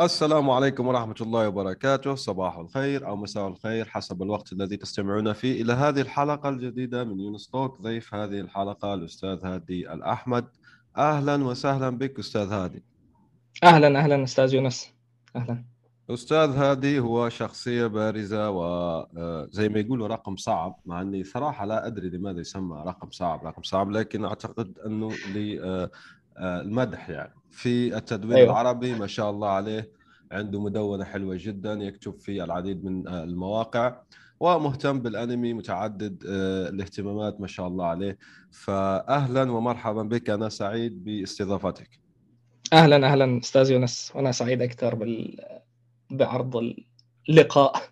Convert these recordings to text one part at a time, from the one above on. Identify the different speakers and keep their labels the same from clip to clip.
Speaker 1: السلام عليكم ورحمة الله وبركاته. صباح الخير أو مساء الخير حسب الوقت الذي تستمعون فيه. إلى هذه الحلقة الجديدة من يونس توك ضيف هذه الحلقة الأستاذ هادي الأحمد. أهلا وسهلا بك أستاذ هادي.
Speaker 2: أهلا أهلا أستاذ يونس. أهلا.
Speaker 1: أستاذ هادي هو شخصية بارزة وزي آه، ما يقولوا رقم صعب مع أني صراحة لا أدري لماذا يسمى رقم صعب رقم صعب لكن أعتقد أنه آه، آه، يعني. في التدوين أيوة. العربي ما شاء الله عليه عنده مدونة حلوة جدا يكتب في العديد من المواقع ومهتم بالأنمي متعدد الاهتمامات ما شاء الله عليه. فاهلا ومرحبا بك أنا سعيد باستضافتك.
Speaker 2: أهلا أهلا أستاذ يونس. وأنا سعيد أكثر بال... بعرض اللقاء.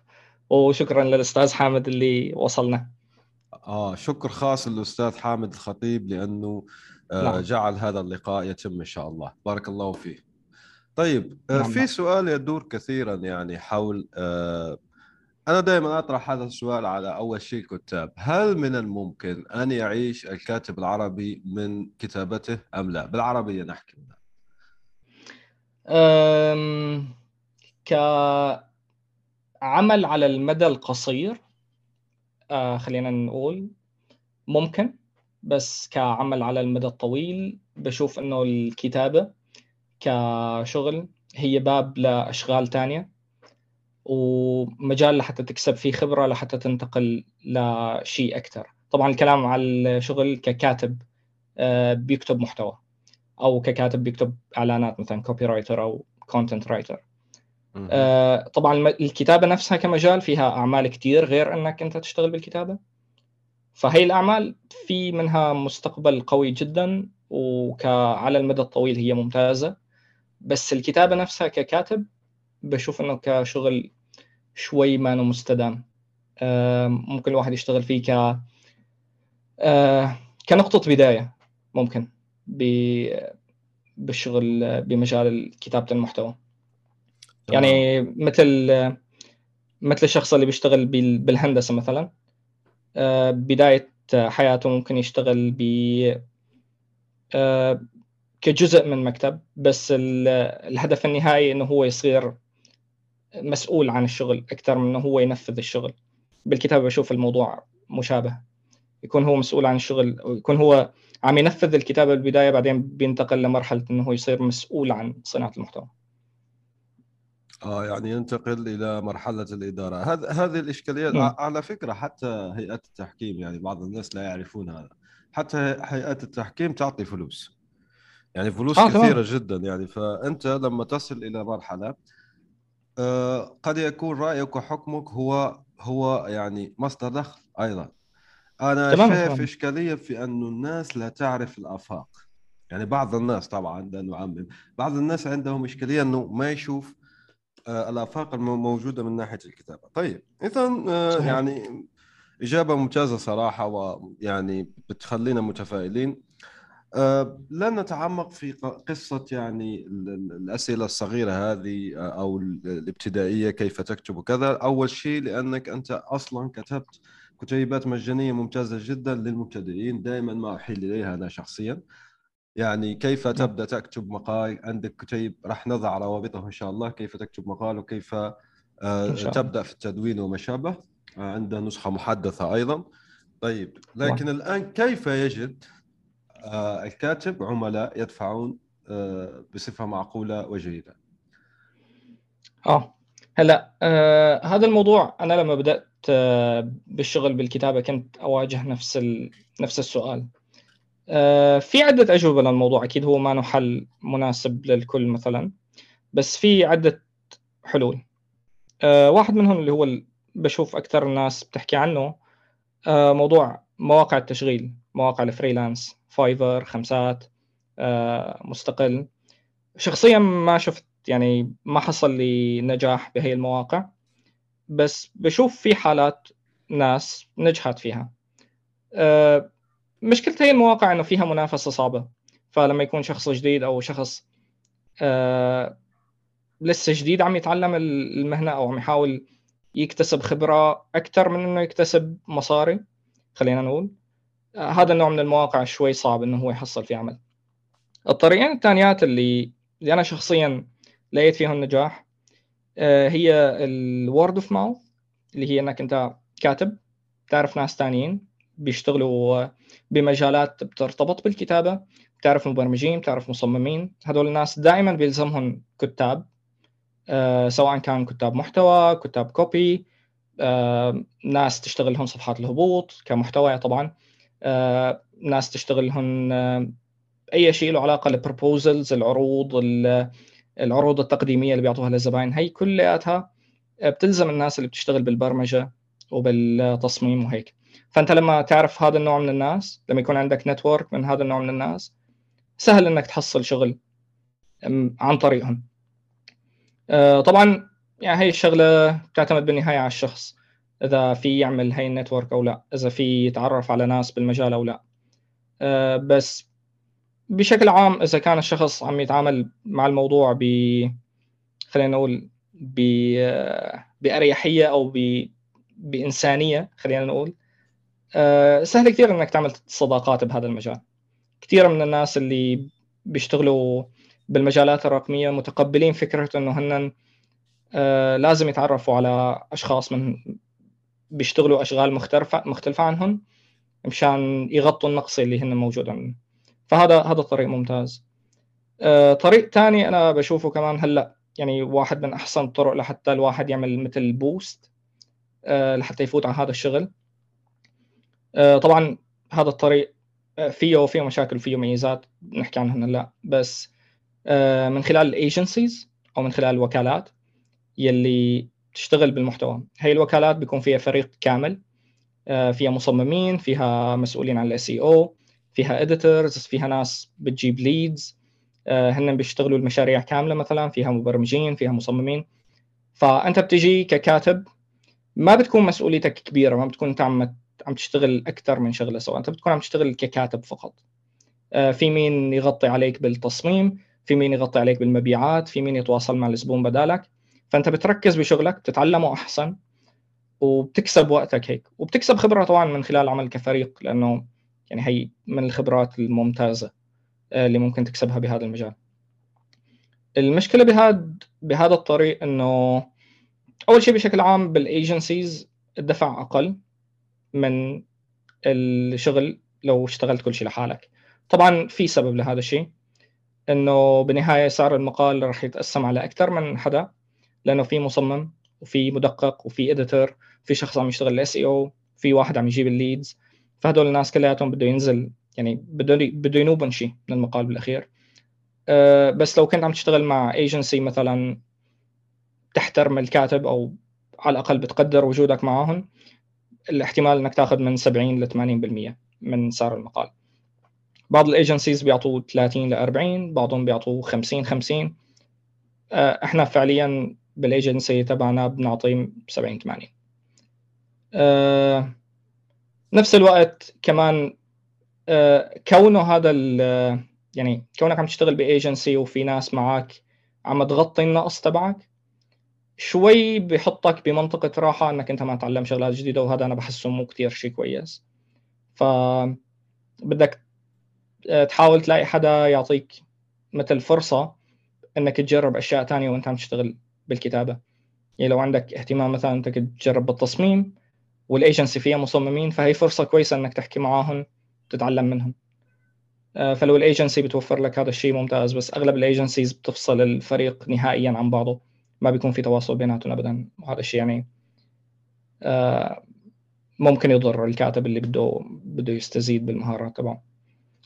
Speaker 2: وشكرا للأستاذ حامد اللي وصلنا.
Speaker 1: آه شكر خاص للأستاذ حامد الخطيب لأنه آه نعم. جعل هذا اللقاء يتم إن شاء الله. بارك الله فيه طيب آه نعم. في سؤال يدور كثيرا يعني حول آه أنا دائما أطرح هذا السؤال على أول شيء الكتاب. هل من الممكن أن يعيش الكاتب العربي من كتابته أم لا؟ بالعربية نحكي.
Speaker 2: أم... كعمل على المدى القصير آه خلينا نقول ممكن. بس كعمل على المدى الطويل بشوف إنه الكتابة كشغل هي باب لأشغال تانية ومجال لحتى تكسب فيه خبرة لحتى تنتقل لشيء أكثر طبعا الكلام على الشغل ككاتب آه، بيكتب محتوى أو ككاتب بيكتب إعلانات مثلا copywriter أو content writer آه طبعا الكتابة نفسها كمجال فيها أعمال كتير غير إنك أنت تشتغل بالكتابة. فهي الأعمال في منها مستقبل قوي جدا وعلى المدى الطويل هي ممتازة. بس الكتابة نفسها ككاتب بشوف إنه كشغل شوي ما مستدام. آه ممكن الواحد يشتغل فيه ك آه كنقطة بداية ممكن بالشغل بمجال كتابة المحتوى. يعني مثل مثل الشخص اللي بيشتغل بالهندسة مثلا. آه، بداية حياته ممكن يشتغل ب آه، كجزء من مكتب بس الهدف النهائي إنه هو يصير مسؤول عن الشغل أكثر من إنه هو ينفذ الشغل. بالكتابة بشوف الموضوع مشابه. يكون هو مسؤول عن الشغل ويكون هو عم ينفذ الكتابة بالبداية بعدين بينتقل لمرحلة إنه يصير مسؤول عن صناعة المحتوى.
Speaker 1: آه يعني ينتقل إلى مرحلة الإدارة. هذا هذه الإشكالية م. على فكرة حتى هيئات التحكيم يعني بعض الناس لا يعرفون هذا حتى هيئات التحكيم تعطي فلوس. يعني فلوس آه كثيرة طبعا. جدا يعني فأنت لما تصل إلى مرحلة آه قد يكون رأيك وحكمك هو هو يعني مصدر دخل أيضا. أنا شايف إشكالية في انه الناس لا تعرف الأفاق. يعني بعض الناس طبعا لا نعمم بعض الناس عندهم إشكالية إنه ما يشوف الآفاق الموجوده من ناحية الكتابة. طيب اذا آه، يعني إجابة ممتازة صراحة ويعني بتخلينا متفائلين. آه، لن نتعمق في قصة يعني الأسئلة الصغيرة هذه أو الابتدائية كيف تكتب وكذا. أول شيء لأنك أنت أصلا كتبت كتيبات مجانية ممتازة جدا للمبتدئين. دائما ما أحيل إليها أنا شخصيا. يعني كيف نعم. تبدأ تكتب مقال؟ عندك كتيب راح نضع روابطه إن شاء الله كيف تكتب مقال وكيف آه، تبدأ في التدوين وما شابه آه، عندنا نسخة محدثة أيضا. طيب لكن الآن كيف يجد آه، الكاتب عملاء يدفعون بصفة معقولة وجيدة؟
Speaker 2: آه هلا آه هذا الموضوع أنا لما بدأت آه بالشغل بالكتابة كنت أواجه نفس ال... نفس السؤال. في عدة أجوبة للموضوع. أكيد هو ما حل مناسب للكل مثلا بس في عدة حلول. آه، واحد منهم اللي هو بشوف أكثر الناس بتحكي عنه آه، موضوع مواقع التشغيل مواقع ال freelance Fiverr خمسات مستقل. شخصيا ما شفت يعني ما حصل لي نجاح بهي المواقع بس بشوف في حالات ناس نجحت فيها. أه مشكلة هي المواقع إنه فيها منافسة صعبة. فلما يكون شخص جديد أو شخص أه لسه جديد عم يتعلم المهنة أو عم يحاول يكتسب خبرة أكثر من إنه يكتسب مصاري خلينا نقول أه هذا النوع من المواقع شوي صعب إنه هو يحصل فيه عمل. الطريقين الثانيات اللي اللي أنا شخصيا لقيت فيهم نجاح آه، هي ال word of mouth اللي هي إنك أنت كاتب تعرف ناس ثانيين بيشتغلوا بمجالات بترتبط بالكتابة بتعرف مبرمجين بتعرف مصممين هذول الناس دائما بيلزمهم كتاب آه، سواء كان كتاب محتوى كتاب copy آه، ناس تشتغل لهم صفحات الهبوط كمحتوى طبعا ناس تشتغل لهم أي شيء له علاقة ال proposals العروض العروض التقديمية اللي بيعطوها للزباين هي كلياتها بتلزم الناس اللي بتشتغل بالبرمجة وبالتصميم وهيك. فأنت لما تعرف هذا النوع من الناس لما يكون عندك network من هذا النوع من الناس سهل إنك تحصل شغل عن طريقهم. آه، طبعا يعني هي الشغلة بتعتمد بالنهاية على الشخص إذا في يعمل هاي النتورك أو لا إذا في يتعرف على ناس بالمجال أو لا. آه، بس بشكل عام إذا كان الشخص عم يتعامل مع الموضوع ب خلينا نقول ب بأريحية أو ب بإنسانية خلينا نقول آه، سهل كثير إنك تعمل صداقات بهذا المجال. كثير من الناس اللي بيشتغلوا بالمجالات الرقمية متقبلين فكرة إنه هن آه، لازم يتعرفوا على أشخاص من بيشتغلوا أشغال مختلفه مختلفة عنهم مشان يغطوا النقص اللي هن موجود عندهم. فهذا هذا طريق ممتاز. آه، طريق ثاني أنا بشوفه كمان هلأ يعني واحد من أحسن الطرق لحتى الواحد يعمل مثل بوست آه، لحتى يفوت على هذا الشغل. آه، طبعا هذا الطريق فيه وفيه مشاكل وفيه ميزات نحكي عنها هلا بس من خلال ال agencies أو من خلال الوكالات يلي تشتغل بالمحتوى. هي الوكالات بيكون فيها فريق كامل فيها مصممين فيها مسؤولين عن ال SEO فيها editors فيها ناس بتجيب leads آه، هن بيشتغلوا المشاريع كاملة مثلا فيها مبرمجين فيها مصممين. فأنت بتجي ككاتب ما بتكون مسؤوليتك كبيرة ما بتكون انت عم عم تشتغل أكثر من شغلة سواء أنت بتكون عم تشتغل ككاتب فقط. آه، في مين يغطي عليك بالتصميم في مين يغطي عليك بالمبيعات في مين يتواصل مع الزبون بدالك. فأنت بتركز بشغلك تتعلمه أحسن وبتكسب وقتك هيك. وبتكسب خبرة طبعا من خلال عمل كفريق لأنه يعني هي من الخبرات الممتازة آه، اللي ممكن تكسبها بهذا المجال. المشكلة بهذا بهذا الطريق إنه أول شيء بشكل عام بال agencies الدفع أقل. من الشغل لو اشتغلت كل شيء لحالك. طبعا في سبب لهذا الشيء إنه بالنهاية سعر المقال راح يتقسم على أكثر من حدا لأنه في مصمم وفي مدقق وفي editor في شخص عم يشتغل ال SEO في واحد عم يجيب ال leads فهدول الناس كلياتهم بده ينزل يعني بده بده ينوبن شيء من المقال بالأخير. أه بس لو كنت عم تشتغل مع ايجنسي مثلا تحترم الكاتب أو على الأقل بتقدر وجودك معهم الاحتمال إنك تاخذ من 70 ل 80% من سعر المقال. بعض ال agencies بيعطوا 30 ل 40 بعضهم بيعطوا 50 50 أه إحنا فعليا بالايجنسي تبعنا بنعطي 70 80 أه نفس الوقت كمان آه، كونه هذا يعني كونك عم تشتغل بايجنسي وفي ناس معك عم تغطي النقص تبعك شوي بحطك بمنطقة راحة إنك أنت ما تعلم شغلات جديدة وهذا أنا بحسه مو كثير شيء كويس. ف بدك آه، تحاول تلاقي حدا يعطيك مثل فرصة إنك تجرب أشياء ثانية وأنت عم تشتغل بالكتابة. يعني لو عندك اهتمام مثلا إنك تجرب بالتصميم والايجنسي فيها مصممين فهي فرصة كويسة إنك تحكي معاهم تتعلم منهم. آه، فلو الايجنسي بتوفر لك هذا الشيء ممتاز بس أغلب ال agencies بتفصل الفريق نهائيا عن بعضه. ما بيكون في تواصل بيناتهم ابدا وهذا الشيء يعني آه، ممكن يضر الكاتب اللي بده بده يستزيد بالمهارات تبعه.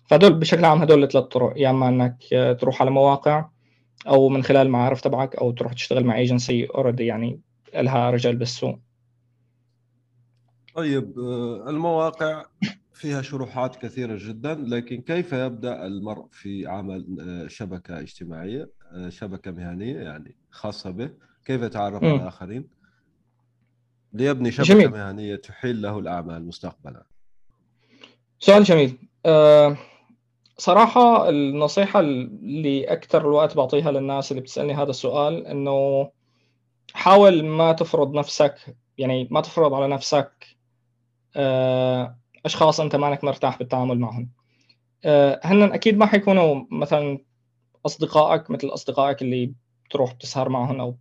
Speaker 2: فهدول بشكل عام هدول الثلاث طرق يا إما إنك تروح على مواقع أو من خلال المعارف تبعك أو تروح تشتغل مع agency already يعني لها رجال بالسوق.
Speaker 1: طيب آه، المواقع فيها شروحات كثيرة جدا لكن كيف يبدأ المرء في عمل آه، شبكة اجتماعية شبكة مهنية يعني؟ خاصة به. كيف يتعرف على الآخرين؟ ليبني شبكة جميل. مهنية تحيل له الأعمال مستقبلا.
Speaker 2: سؤال جميل. أه صراحة النصيحة اللي أكثر الوقت بعطيها للناس اللي بتسألني هذا السؤال إنه حاول ما تفرض نفسك يعني ما تفرض على نفسك أه أشخاص أنت مانك مرتاح بالتعامل معهم. آه، هن أكيد ما حيكونوا مثلا أصدقائك مثل أصدقائك اللي بتروح بتسهر معهم أو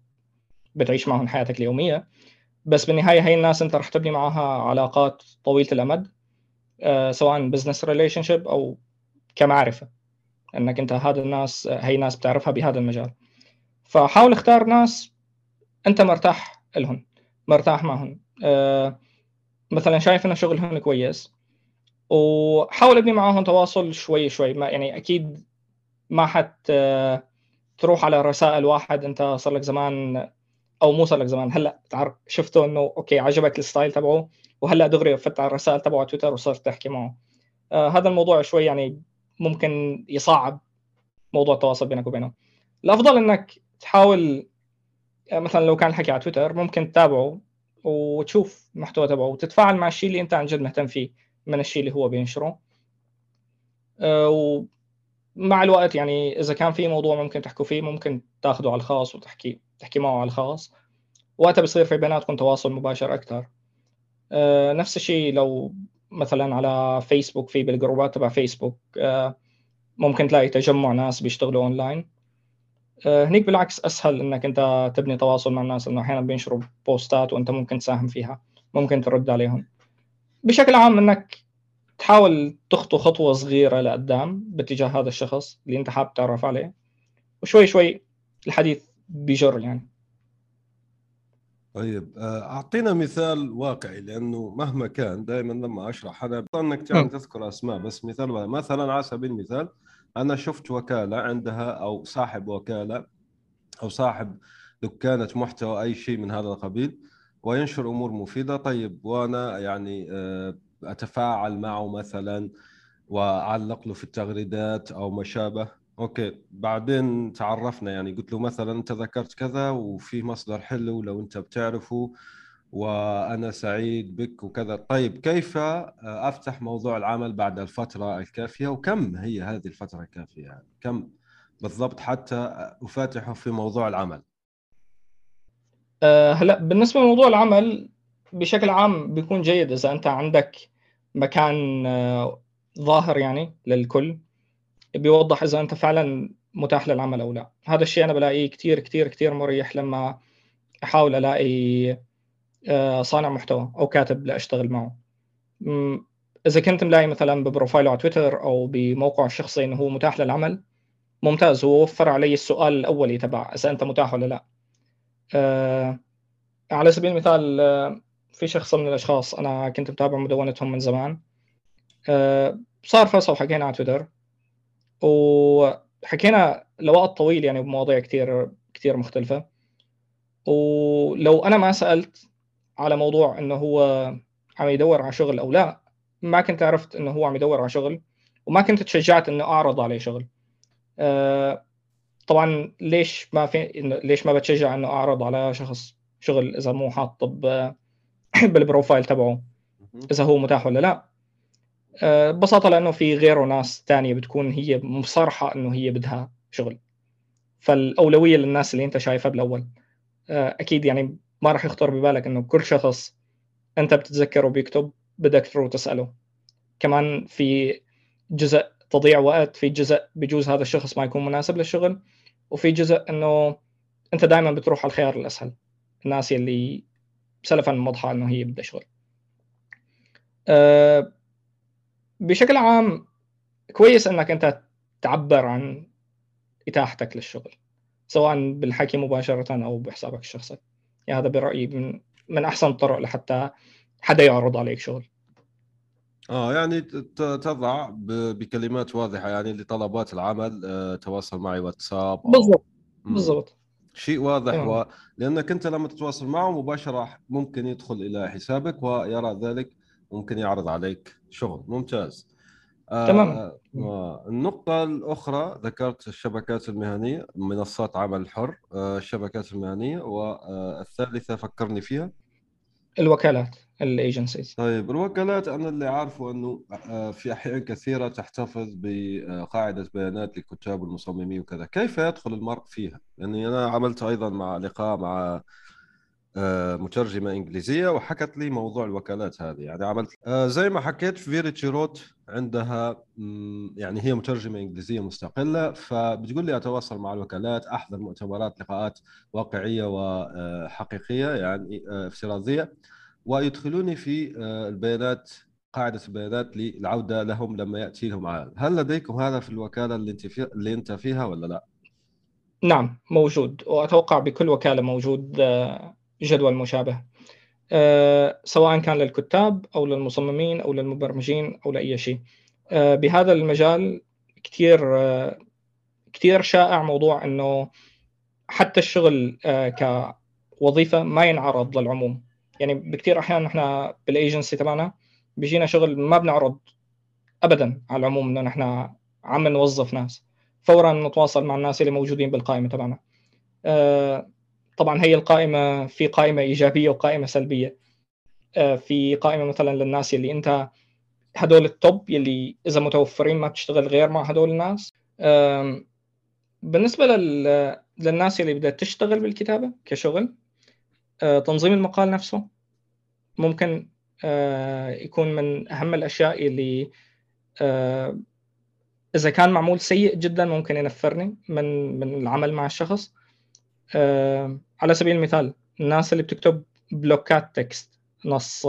Speaker 2: بتعيش معهم حياتك اليومية. بس بالنهاية هي الناس أنت رح تبني معها علاقات طويلة الأمد آه، سواء business relationship أو كمعرفة إنك أنت هذا الناس هي ناس بتعرفها بهذا المجال. فحاول اختار ناس أنت مرتاح لهم مرتاح معهم. أه مثلا شايف إنه شغلهم كويس وحاول ابني معاهم تواصل شوي شوي. ما يعني أكيد ما حت تروح على رسائل واحد انت صار لك زمان أو مو صار لك زمان هلأ شفته إنه okay عجبك ال style تبعه وهلأ دغري فتح على الرسائل تبعه على تويتر وصرت تحكي معه. آه هذا الموضوع شوي يعني ممكن يصعب موضوع التواصل بينك وبينه. الأفضل إنك تحاول آه، مثلا لو كان الحكي على تويتر ممكن تتابعه وتشوف المحتوى تبعه وتتفاعل مع الشيء اللي أنت عن جد مهتم فيه من الشيء اللي هو بينشره. آه، ومع الوقت يعني إذا كان في موضوع ممكن تحكوا فيه ممكن تاخذه على الخاص وتحكي تحكي معه على الخاص. وقتها بصير في بيناتكم تواصل مباشر أكثر آه، نفس الشيء لو مثلا على فيسبوك في بالجروبات تبع فيسبوك آه، ممكن تلاقي تجمع ناس بيشتغلوا اونلاين هنيك بالعكس أسهل إنك أنت تبني تواصل مع الناس انه أحيانا بينشروا posts وأنت ممكن تساهم فيها ممكن ترد عليهم. بشكل عام إنك تحاول تخطو خطوة صغيرة لقدام باتجاه هذا الشخص اللي انت حابب تعرف عليه وشوي شوي الحديث بيجر يعني.
Speaker 1: طيب آه، أعطينا مثال واقعي لأنه مهما كان دائما لما أشرح أنا إنك يعني تذكر أسماء بس مثال مثلا على سبيل المثال أنا شفت وكالة عندها أو صاحب وكالة أو صاحب دكانة محتوى أي شيء من هذا القبيل وينشر أمور مفيدة طيب وأنا يعني آه، أتفاعل معه مثلا وأعلق له في التغريدات أو ما شابه. أوكي بعدين تعرفنا يعني قلت له مثلا أنت ذكرت كذا وفي مصدر حلو لو أنت بتعرفه وأنا سعيد بك وكذا. طيب كيف آه، أفتح موضوع العمل بعد الفترة الكافية؟ وكم هي هذه الفترة الكافية يعني؟ كم بالضبط حتى أفاتحه في موضوع العمل؟
Speaker 2: أه هلا بالنسبة لموضوع العمل بشكل عام بيكون جيد إذا أنت عندك مكان أه ظاهر يعني للكل بيوضح إذا أنت فعلا متاح للعمل أو لا. هذا الشيء أنا بلاقيه كثير كثير كثير مريح لما أحاول ألاقي أه صانع محتوى أو كاتب لأشتغل معه. إذا كنت ملاقي مثلا ببروفايله على تويتر أو بموقعه الشخصي إنه هو متاح للعمل ممتاز هو وفر علي السؤال الاولي تبع إذا أنت متاح ولا لا. آه، على سبيل المثال آه، في شخص من الأشخاص أنا كنت متابع مدونتهم من زمان. آه، صار فصل وحكينا على تويتر. وحكينا لوقت طويل يعني بمواضيع كثير كثير مختلفة. ولو أنا ما سألت على موضوع إنه هو عم يدور على شغل أو لا ما كنت عرفت إنه هو عم يدور على شغل وما كنت تشجعت إنه أعرض عليه شغل. طبعا ليش ما في ليش ما بتشجع إنه أعرض على شخص شغل إذا مو حاط بالبروفايل تبعه إذا هو متاح ولا لا. آه، ببساطة لأنه في غيره ناس ثانية بتكون هي مصرحة إنه هي بدها شغل. فالأولوية للناس اللي أنت شايفها بالأول. آه، أكيد يعني ما راح يخطر ببالك إنه كل شخص أنت بتتذكره بيكتب بدك تروح تسأله. كمان في جزء تضيع وقت في جزء بجوز هذا الشخص ما يكون مناسب للشغل وفي جزء إنه أنت دائما بتروح على الخيار الأسهل. الناس اللي سلفا واضحة إنه هي بدها شغل. أه بشكل عام كويس إنك أنت تعبر عن إتاحتك للشغل سواء بالحكي مباشرة أو بحسابك الشخصي. يعني هذا برأيي من من أحسن الطرق لحتى حدا يعرض عليك شغل.
Speaker 1: آه يعني تضع بكلمات واضحة يعني لطلبات العمل آه، تواصل معي واتساب
Speaker 2: بالضبط بالضبط.
Speaker 1: شيء واضح و... لأنك أنت لما تتواصل معه مباشرة ممكن يدخل إلى حسابك ويرى ذلك ممكن يعرض عليك شغل. ممتاز.
Speaker 2: آه، تمام.
Speaker 1: آه النقطة الأخرى ذكرت الشبكات المهنية منصات عمل حر آه الشبكات المهنية والثالثة فكرني فيها.
Speaker 2: الوكالات. ال agencies.
Speaker 1: طيب الوكالات أنا اللي عارفه إنه آه، في أحيان كثيرة تحتفظ بقاعدة بيانات للكتاب والمصممين وكذا. كيف يدخل المرء فيها؟ يعني أنا عملت أيضا مع لقاء مع آه، مترجمة إنجليزية وحكت لي موضوع الوكالات هذه. يعني عملت آه، زي ما حكيت في ال route عندها يعني هي مترجمة إنجليزية مستقلة فبتقول لي أتواصل مع الوكالات أحضر مؤتمرات لقاءات واقعية وحقيقيه يعني افتراضية. ويدخلوني في البيانات قاعدة البيانات للعودة لهم لما ياتي لهم عائد هل لديكم هذا في الوكالة اللي انت فيها اللي انت فيها ولا لا؟
Speaker 2: نعم موجود. وأتوقع بكل وكالة موجود جدول مشابه. سواء كان للكتاب أو للمصممين أو للمبرمجين أو لأي شيء. بهذا المجال كثير كثير شائع موضوع إنه حتى الشغل كوظيفة ما ينعرض للعموم. يعني بكثير احيان نحن بالايجنسي تبعنا بيجينا شغل ما بنعرض ابدا على العموم إنه نحن عم نوظف ناس فورا نتواصل مع الناس اللي موجودين بالقائمة تبعنا. آه، طبعا هي القائمة في قائمة إيجابية وقائمة سلبية. آه، في قائمة مثلا للناس اللي أنت هدول التوب يلي إذا متوفرين ما بتشتغل غير مع هدول الناس. بالنسبة لل... للناس اللي بدها تشتغل بالكتابة كشغل تنظيم المقال نفسه ممكن آه، يكون من أهم الأشياء اللي آه، إذا كان معمول سيء جدا ممكن ينفرني من من العمل مع الشخص على سبيل المثال الناس اللي بتكتب بلوكات text نص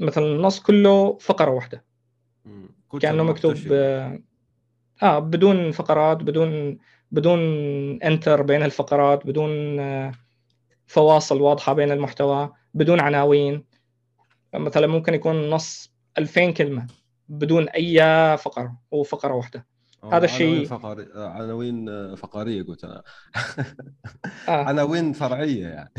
Speaker 2: مثلا النص كله فقرة واحدة. كأنه مكتوب آه بدون فقرات بدون بدون enter بين الفقرات بدون فواصل واضحة بين المحتوى بدون عناوين. مثلا ممكن يكون نص 2000 كلمة بدون أي فقرة هو فقرة واحدة.
Speaker 1: هذا الشيء فقري... عناوين فقرية قلت أنا. آه. عناوين فرعية يعني.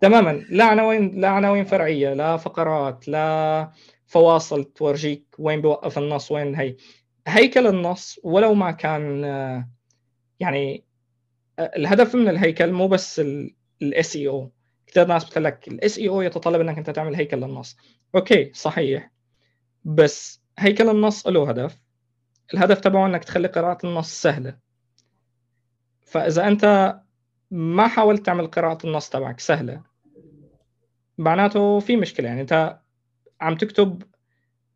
Speaker 2: تماما. لا عناوين لا عناوين فرعية لا فقرات لا فواصل تورجيك وين بيوقف النص وين هي. هيكل النص ولو ما كان يعني الهدف من الهيكل مو بس ال SEO كثير ناس بتقول لك ال SEO يتطلب إنك أنت تعمل هيكل للنص. أوكي صحيح. بس هيكل النص له هدف. الهدف تبعه إنك تخلي قراءة النص سهلة. فإذا أنت ما حاولت تعمل قراءة النص تبعك سهلة معناته في مشكلة. يعني أنت عم تكتب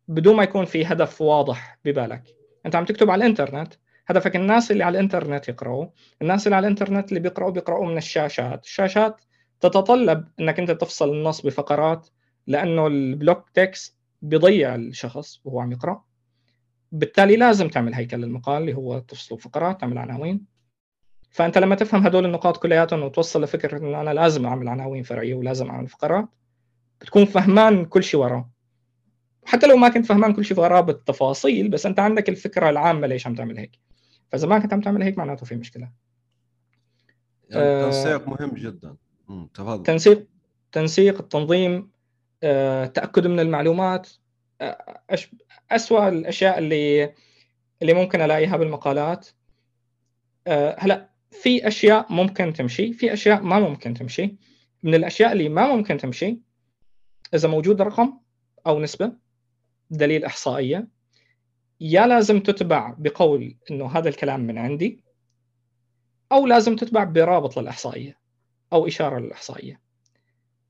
Speaker 2: بدون ما يكون في هدف واضح ببالك. أنت عم تكتب على الإنترنت هدفك الناس اللي على الإنترنت يقرأوا الناس اللي على الإنترنت اللي بيقرأوا بيقرأوا من الشاشات. الشاشات تتطلب إنك أنت تفصل النص بفقرات لأنه ال block text بيضيع الشخص وهو عم يقرأ. بالتالي لازم تعمل هيكل للمقال اللي هو تفصله فقرات تعمل عناوين. فأنت لما تفهم هدول النقاط كلياتهم وتوصل لفكرة انه أنا لازم أعمل عناوين فرعيه ولازم أعمل فقرات بتكون فهمان كل شيء وراه. حتى لو ما كنت فهمان كل شيء وراه بالتفاصيل بس أنت عندك الفكرة العامة ليش عم تعمل هيك. فاذا ما كنت عم تعمل هيك معناته في مشكلة.
Speaker 1: يعني التنسيق آه مهم جدا.
Speaker 2: تفضل. تنسيق تنسيق التنظيم آه، تأكد من المعلومات آه، اسوء الأشياء اللي اللي ممكن ألاقيها بالمقالات. آه، هلا في أشياء ممكن تمشي في أشياء ما ممكن تمشي. من الأشياء اللي ما ممكن تمشي إذا موجود رقم أو نسبة دليل إحصائية. يا لازم تتبع بقول إنه هذا الكلام من عندي أو لازم تتبع برابط للإحصائية أو إشارة للإحصائية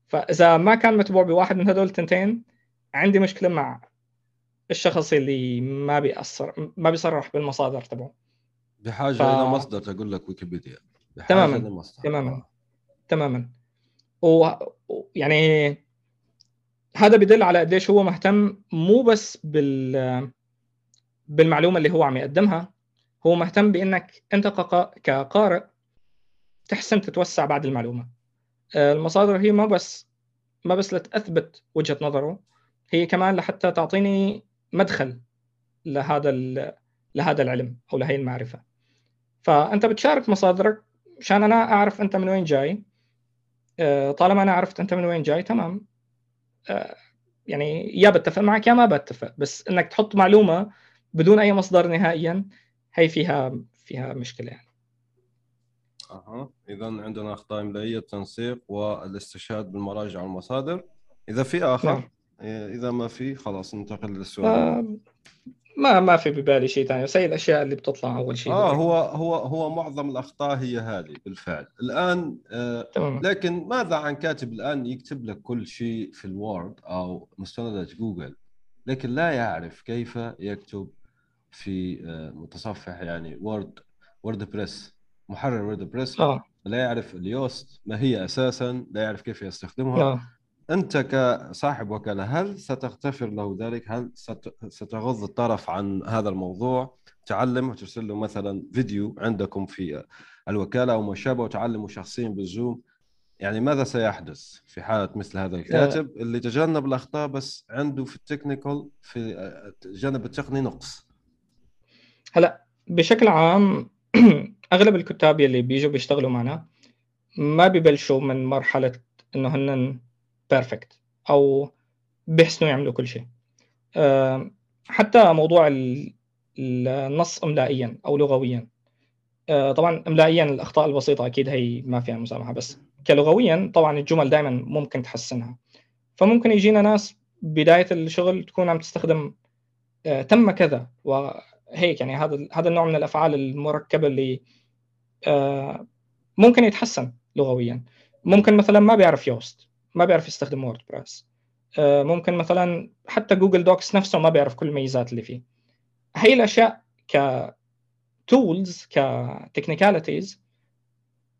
Speaker 2: فإذا ما كان متبوع بواحد من هذول التنتين عندي مشكلة مع الشخص اللي ما بيأثر ما بيصرح بالمصادر تبعه
Speaker 1: بحاجة ف... إلى مصدر تقول لك ويكيبيديا
Speaker 2: تماما. تماما آه. تماما و... يعني هذا بدل على قديش هو مهتم مو بس بال بالمعلومة اللي هو عم يقدمها هو مهتم بإنك أنت كقارئ تحسن تتوسع بعد المعلومة. آه، المصادر هي ما بس ما بس لتثبت وجهة نظره هي كمان لحتى تعطيني مدخل لهذا لهذا العلم أو لهي المعرفة. فأنت بتشارك مصادرك عشان أنا أعرف أنت من وين جاي. آه، طالما أنا عرفت أنت من وين جاي تمام. آه، يعني يا بتفق معك يا ما بتفق بس إنك تحط معلومة بدون أي مصدر نهائيا هي فيها فيها مشكلة. يعني
Speaker 1: أها. اذا عندنا أخطاء إملائية التنسيق والاستشهاد بالمراجع والمصادر. إذا في آخر؟ نعم. إذا ما في خلاص ننتقل للسؤال. آه
Speaker 2: ما ما في ببالي شيء ثاني. بس هي الأشياء اللي بتطلع أول شيء.
Speaker 1: آه هو هو هو معظم الأخطاء هي هذه بالفعل. الآن آه تمام. لكن ماذا عن كاتب الآن يكتب لك كل شيء في الوورد أو مستندات جوجل لكن لا يعرف كيف يكتب في آه متصفح يعني وورد وورد بريس محرر وورد بريس آه. لا يعرف اليوست ما هي أساسا لا يعرف كيف يستخدمها آه. أنت كصاحب وكالة هل ستغتفر له ذلك؟ هل ستغض الطرف عن هذا الموضوع؟ تعلم وترسل له مثلا فيديو عندكم في الوكالة أو ما شابه وتعلمه شخصيا بالزوم يعني ماذا سيحدث في حالة مثل هذا الكاتب اللي تجنب الأخطاء بس عنده في ال technical في الجانب التقني نقص
Speaker 2: هلا بشكل عام أغلب الكتاب يلي بيجوا بيشتغلوا معنا ما ببلشوا من مرحلة إنه هن بيرفكت أو بيحسنوا يعملوا كل شيء. حتى موضوع النص املائيا أو لغويا. آه، طبعا املائيا الأخطاء البسيطة أكيد هي ما فيها مسامحة بس كلغويا طبعا الجمل دائما ممكن تحسنها. فممكن يجينا ناس بداية الشغل تكون عم تستخدم آه، تم كذا وهيك يعني هذا هذا النوع من الأفعال المركبة اللي آه، ممكن يتحسن لغويا. ممكن مثلا ما بيعرف يوست ما بيعرف يستخدم وورد آه، بريس ممكن مثلا حتى جوجل دوكس نفسه ما بيعرف كل الميزات اللي فيه. هي الأشياء ك tools ك technicalities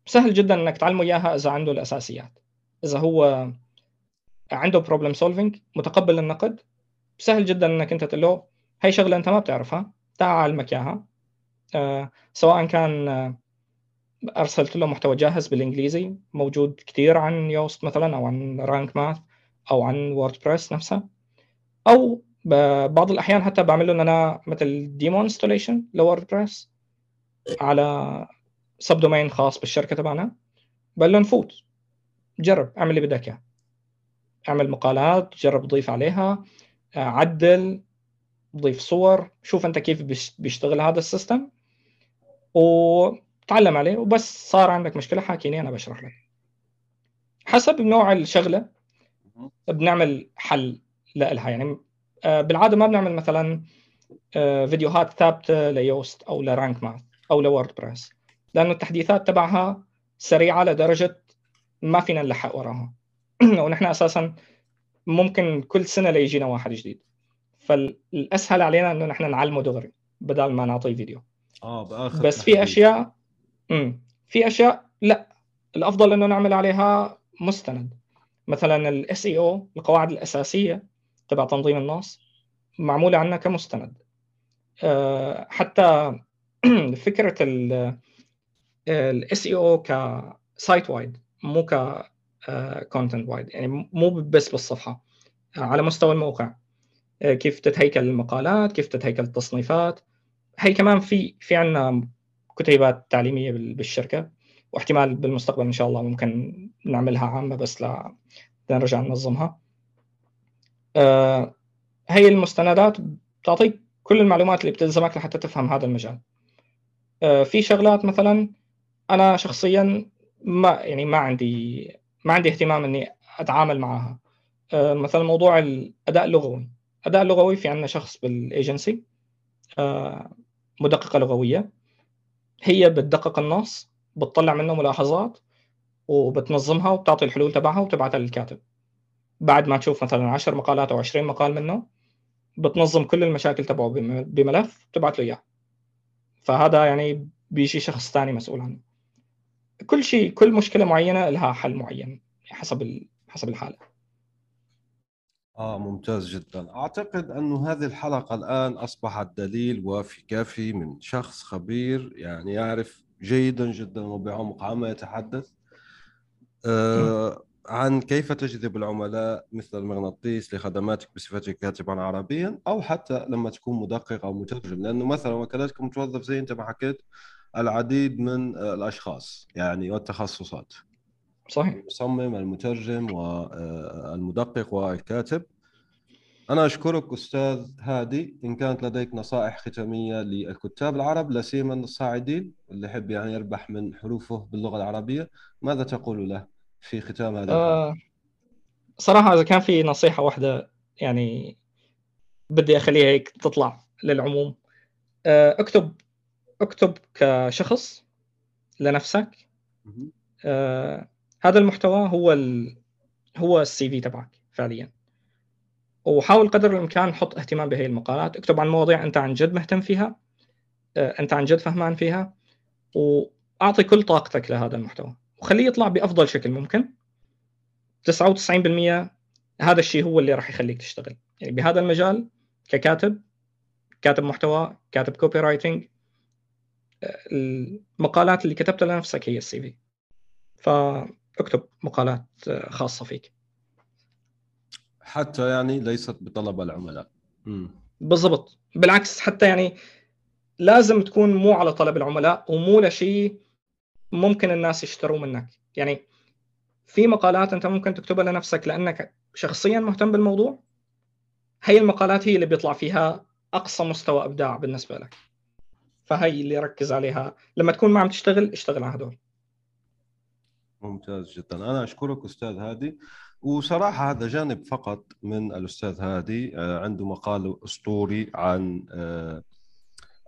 Speaker 2: سهل جدا إنك تعلمه إياها إذا عنده الأساسيات. إذا هو عنده problem solving متقبل النقد سهل جدا إنك أنت تقول له هي شغلة أنت ما بتعرفها. تعال اعلمك إياها. أه سواء كان أرسلت له محتوى جاهز بالإنجليزي موجود كثير عن يوست مثلا أو عن رانك ماث أو عن ووردبريس نفسها أو بعض الأحيان حتى بعمل له أنا مثل demo installation لووردبريس على subdomain خاص بالشركة تبعنا. بقول له نفوت جرب أعمل اللي بدك إياه. أعمل مقالات جرب ضيف عليها عدل. ضيف صور شوف أنت كيف بيشتغل هذا ال system و تعلم عليه وبس صار عندك مشكلة حاكيني أنا بشرح لك. حسب نوع الشغلة بنعمل حل لها يعني آه، بالعادة ما بنعمل مثلا آه، فيديوهات ثابتة ليوست أو لرانك ماث أو لوورد بريس لأنه التحديثات تبعها سريعة لدرجة ما فينا نلحق وراها. ونحن أساسا ممكن كل سنة ليجينا واحد جديد. فالأسهل علينا إنه نحن نعلمه دغري بدل ما نعطيه فيديو.
Speaker 1: آه بآخر
Speaker 2: بس في أشياء امم في أشياء لا. الأفضل إنه نعمل عليها مستند. مثلا ال SEO القواعد الأساسية تبع تنظيم النص معمولة عندنا كمستند. أه حتى فكرة ال SEO ك site-wide مو ك content-wide يعني مو بس بالصفحة على مستوى الموقع. آه، كيف تتهيكل المقالات كيف تتهيكل التصنيفات. هي كمان في في عندنا كتيبات تعليمية بالشركة واحتمال بالمستقبل إن شاء الله ممكن نعملها عامة بس لا نرجع ننظمها. آه هي المستندات بتعطيك كل المعلومات اللي بتلزمك لحتى تفهم هذا المجال. آه في شغلات مثلا أنا شخصيا ما يعني ما عندي ما عندي اهتمام إني أتعامل معها. آه مثلا موضوع الاداء اللغوي الاداء اللغوي في عندنا شخص بالايجنسي آه مدققة لغوية. هي بتدقق النص بتطلع منه ملاحظات وبتنظمها وبتعطي الحلول تبعها وبتبعتها للكاتب. بعد ما تشوف مثلا 10 مقالات أو 20 مقال منه بتنظم كل المشاكل تبعه بملف وبتبعت له إياه. فهذا يعني بيجي شخص ثاني مسؤول عنه. كل شيء كل مشكلة معينة لها حل معين حسب حسب الحالة.
Speaker 1: آه ممتاز جدا. أعتقد أن هذه الحلقة الآن أصبحت دليل وافي كافي من شخص خبير يعني يعرف جيدا جدا وبعمق عما يتحدث. آه عن كيف تجذب العملاء مثل المغناطيس لخدماتك بصفتك كاتبا عربيا أو حتى لما تكون مدقق أو مترجم. لأنه مثلا وكالتك متوظف زي أنت ما حكيت العديد من الأشخاص يعني والتخصصات.
Speaker 2: صحيح.
Speaker 1: المصمم المترجم والمدقق والكاتب. أنا أشكرك أستاذ هادي. إن كانت لديك نصائح ختامية للكتاب العرب لا سيما الصاعدين اللي يحب يعني يربح من حروفه باللغة العربية ماذا تقول له في ختام هذا
Speaker 2: آه صراحة إذا كان في نصيحة واحدة يعني بدي أخليها هيك تطلع للعموم. آه اكتب اكتب كشخص لنفسك. آه هذا المحتوى هو ال... هو السي في تبعك فعليا. وحاول قدر الإمكان حط اهتمام بهي المقالات. اكتب عن مواضيع أنت عن جد مهتم فيها آه، أنت عن جد فهمان فيها وأعطي كل طاقتك لهذا المحتوى. وخليه يطلع بأفضل شكل ممكن. 99% هذا الشيء هو اللي راح يخليك تشتغل. يعني بهذا المجال ككاتب كاتب محتوى كاتب copywriting المقالات اللي كتبتها لنفسك هي ال CV فاكتب مقالات آه، خاصة فيك.
Speaker 1: حتى يعني ليست بطلب العملاء.
Speaker 2: بالضبط. بالعكس حتى يعني لازم تكون مو على طلب العملاء ومو لشيء ممكن الناس يشتروا منك. يعني في مقالات أنت ممكن تكتبها لنفسك لأنك شخصيا مهتم بالموضوع؟ هي المقالات هي اللي بيطلع فيها أقصى مستوى إبداع بالنسبة لك. فهي اللي ركز عليها. لما تكون ما عم تشتغل اشتغل على هدول.
Speaker 1: ممتاز جدا. أنا أشكرك أستاذ هادي. وصراحة هذا جانب فقط من الأستاذ هادي آه، عنده مقال أسطوري عن آه،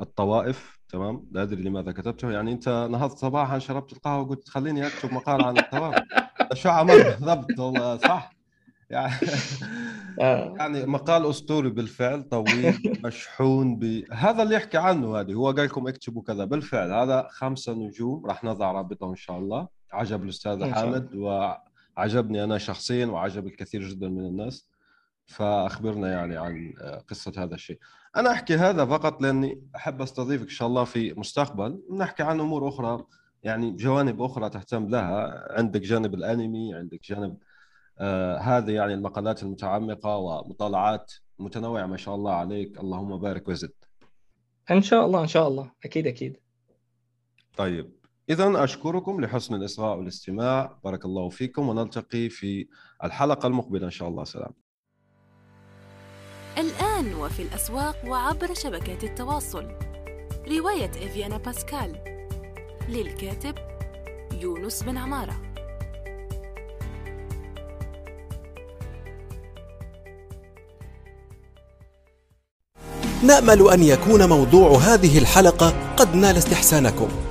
Speaker 1: الطوائف تمام؟ لا أدري لماذا كتبته. يعني أنت نهضت صباحا شربت القهوة وقلت خليني أكتب مقال عن الطوائف. شو عملت؟ بالضبط والله صح؟ يعني آه. يعني مقال أسطوري بالفعل طويل مشحون ب هذا اللي يحكي عنه هذه هو قال لكم اكتبوا كذا. بالفعل هذا خمسة نجوم راح نضع رابطه إن شاء الله. عجب الأستاذ حامد وعجبني أنا شخصيا وعجب الكثير جدا من الناس فأخبرنا يعني عن قصة هذا الشيء. أنا أحكي هذا فقط لأني أحب أستضيفك إن شاء الله في مستقبل. نحكي عن أمور أخرى يعني جوانب أخرى تهتم لها. عندك جانب الأنمي عندك جانب آه هذه يعني المقالات المتعمقة ومطالعات متنوعة ما شاء الله عليك. اللهم بارك وزد.
Speaker 2: إن شاء الله إن شاء الله. أكيد أكيد.
Speaker 1: طيب. اذا أشكركم لحسن الإصغاء والاستماع. بارك الله فيكم ونلتقي في الحلقة المقبلة إن شاء الله. سلام.
Speaker 3: الآن وفي الأسواق وعبر شبكات التواصل. رواية إفيانا باسكال. للكاتب يونس بن عمارة.
Speaker 4: نأمل أن يكون موضوع هذه الحلقة قد نال استحسانكم.